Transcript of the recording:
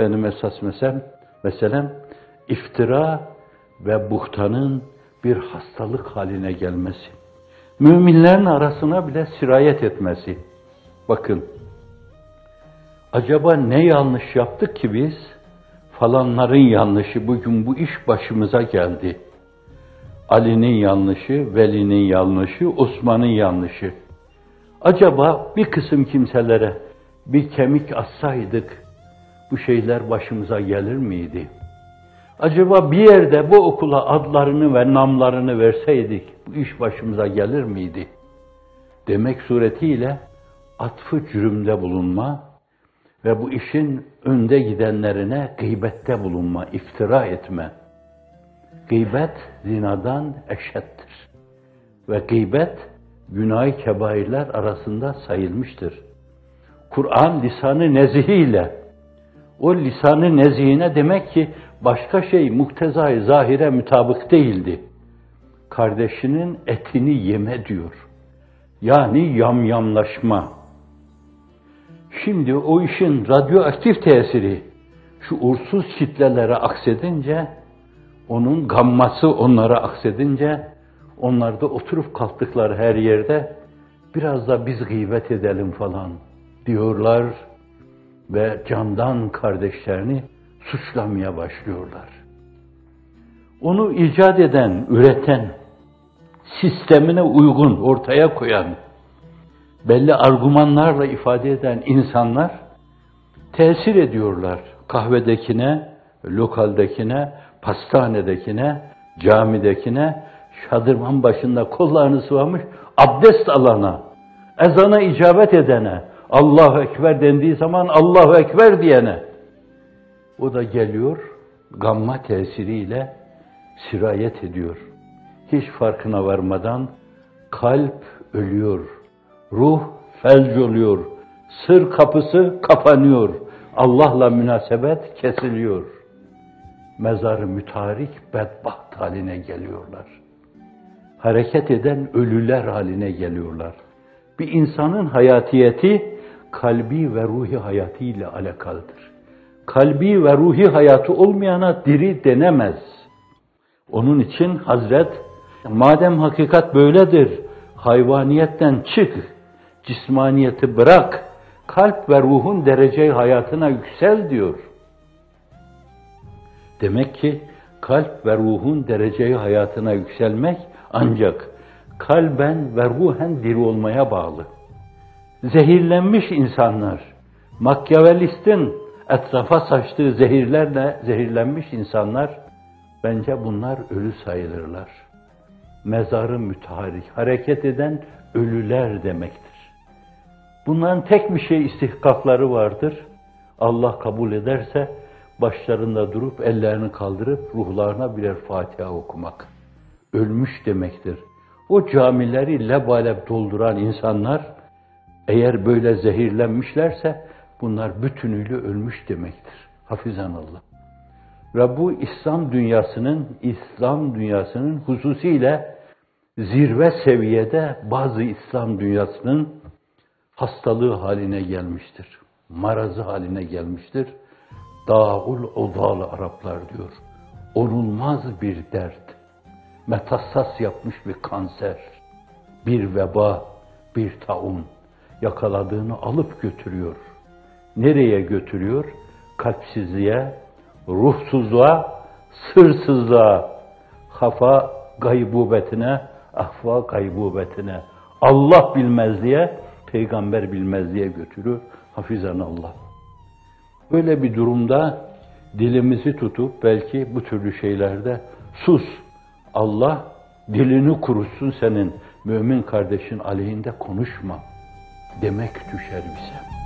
Benim esas meselem, meselem iftira ve buhtanın bir hastalık haline gelmesi. Müminlerin arasına bile sirayet etmesi. Bakın, acaba ne yanlış yaptık ki biz? Falanların yanlışı, bugün bu iş başımıza geldi. Ali'nin yanlışı, Veli'nin yanlışı, Osman'ın yanlışı. Acaba bir kısım kimselere bir kemik assaydık, bu şeyler başımıza gelir miydi? Acaba bir yerde bu okula adlarını ve namlarını verseydik bu iş başımıza gelir miydi? Demek suretiyle atfı cürümde bulunma ve bu işin önde gidenlerine gıybette bulunma, iftira etme. Gıybet zinadan eşettir. Ve gıybet günah-ı kebairler arasında sayılmıştır. Kur'an lisanı nezihiyle o lisanı nezihine demek ki başka şey muktezai zahire mütabık değildi. Kardeşinin etini yeme diyor. Yani yamyamlaşma. Şimdi o işin radyoaktif tesiri şu uğursuz kitlelere aksedince, onun gamması onlara aksedince, onlar da oturup kalktıkları her yerde biraz da biz gıybet edelim falan diyorlar ve candan kardeşlerini suçlamaya başlıyorlar. Onu icat eden, üreten, sistemine uygun ortaya koyan, belli argümanlarla ifade eden insanlar tesir ediyorlar. Kahvedekine, lokaldekine, pastanedekine, camidekine, şadırvan başında kollarını sıvamış abdest alana, ezana icabet edene, Allahu Ekber dendiği zaman Allahu Ekber diyene. O da geliyor, gamma tesiriyle sirayet ediyor. Hiç farkına varmadan kalp ölüyor, ruh felç oluyor, sır kapısı kapanıyor, Allah'la münasebet kesiliyor. Mezarı mütarik bedbaht haline geliyorlar. Hareket eden ölüler haline geliyorlar. Bir insanın hayatiyeti kalbi ve ruhi hayatı ile alakalıdır. Kalbi ve ruhi hayatı olmayana diri denemez. Onun için Hazret, madem hakikat böyledir, hayvaniyetten çık, cismaniyeti bırak, kalp ve ruhun derece hayatına yüksel diyor. Demek ki kalp ve ruhun dereceyi hayatına yükselmek ancak kalben ve ruhen diri olmaya bağlı. Zehirlenmiş insanlar, Makyavelist'in etrafa saçtığı zehirlerle zehirlenmiş insanlar, bence bunlar ölü sayılırlar. Mezarı müteharik, hareket eden ölüler demektir. Bunların tek bir şey istihkakları vardır. Allah kabul ederse başlarında durup ellerini kaldırıp ruhlarına birer Fatiha okumak. Ölmüş demektir. O camileri lebalep dolduran insanlar eğer böyle zehirlenmişlerse bunlar bütünüyle ölmüş demektir. Hafizan Allah. Ve bu İslam dünyasının İslam dünyasının hususiyle zirve seviyede bazı İslam dünyasının hastalığı haline gelmiştir. Marazı haline gelmiştir. Dağul odalı Araplar diyor. Onulmaz bir dert. Metassas yapmış bir kanser. Bir veba, bir taun yakaladığını alıp götürüyor. Nereye götürüyor? Kalpsizliğe, ruhsuzluğa, sırsızlığa, hafa gaybubetine, ahva gaybubetine, Allah bilmezliğe, peygamber bilmezliğe götürür. Hafizan Allah. Böyle bir durumda dilimizi tutup belki bu türlü şeylerde sus. Allah dilini kurutsun senin. mümin kardeşin aleyhinde konuşma demek düşer bize.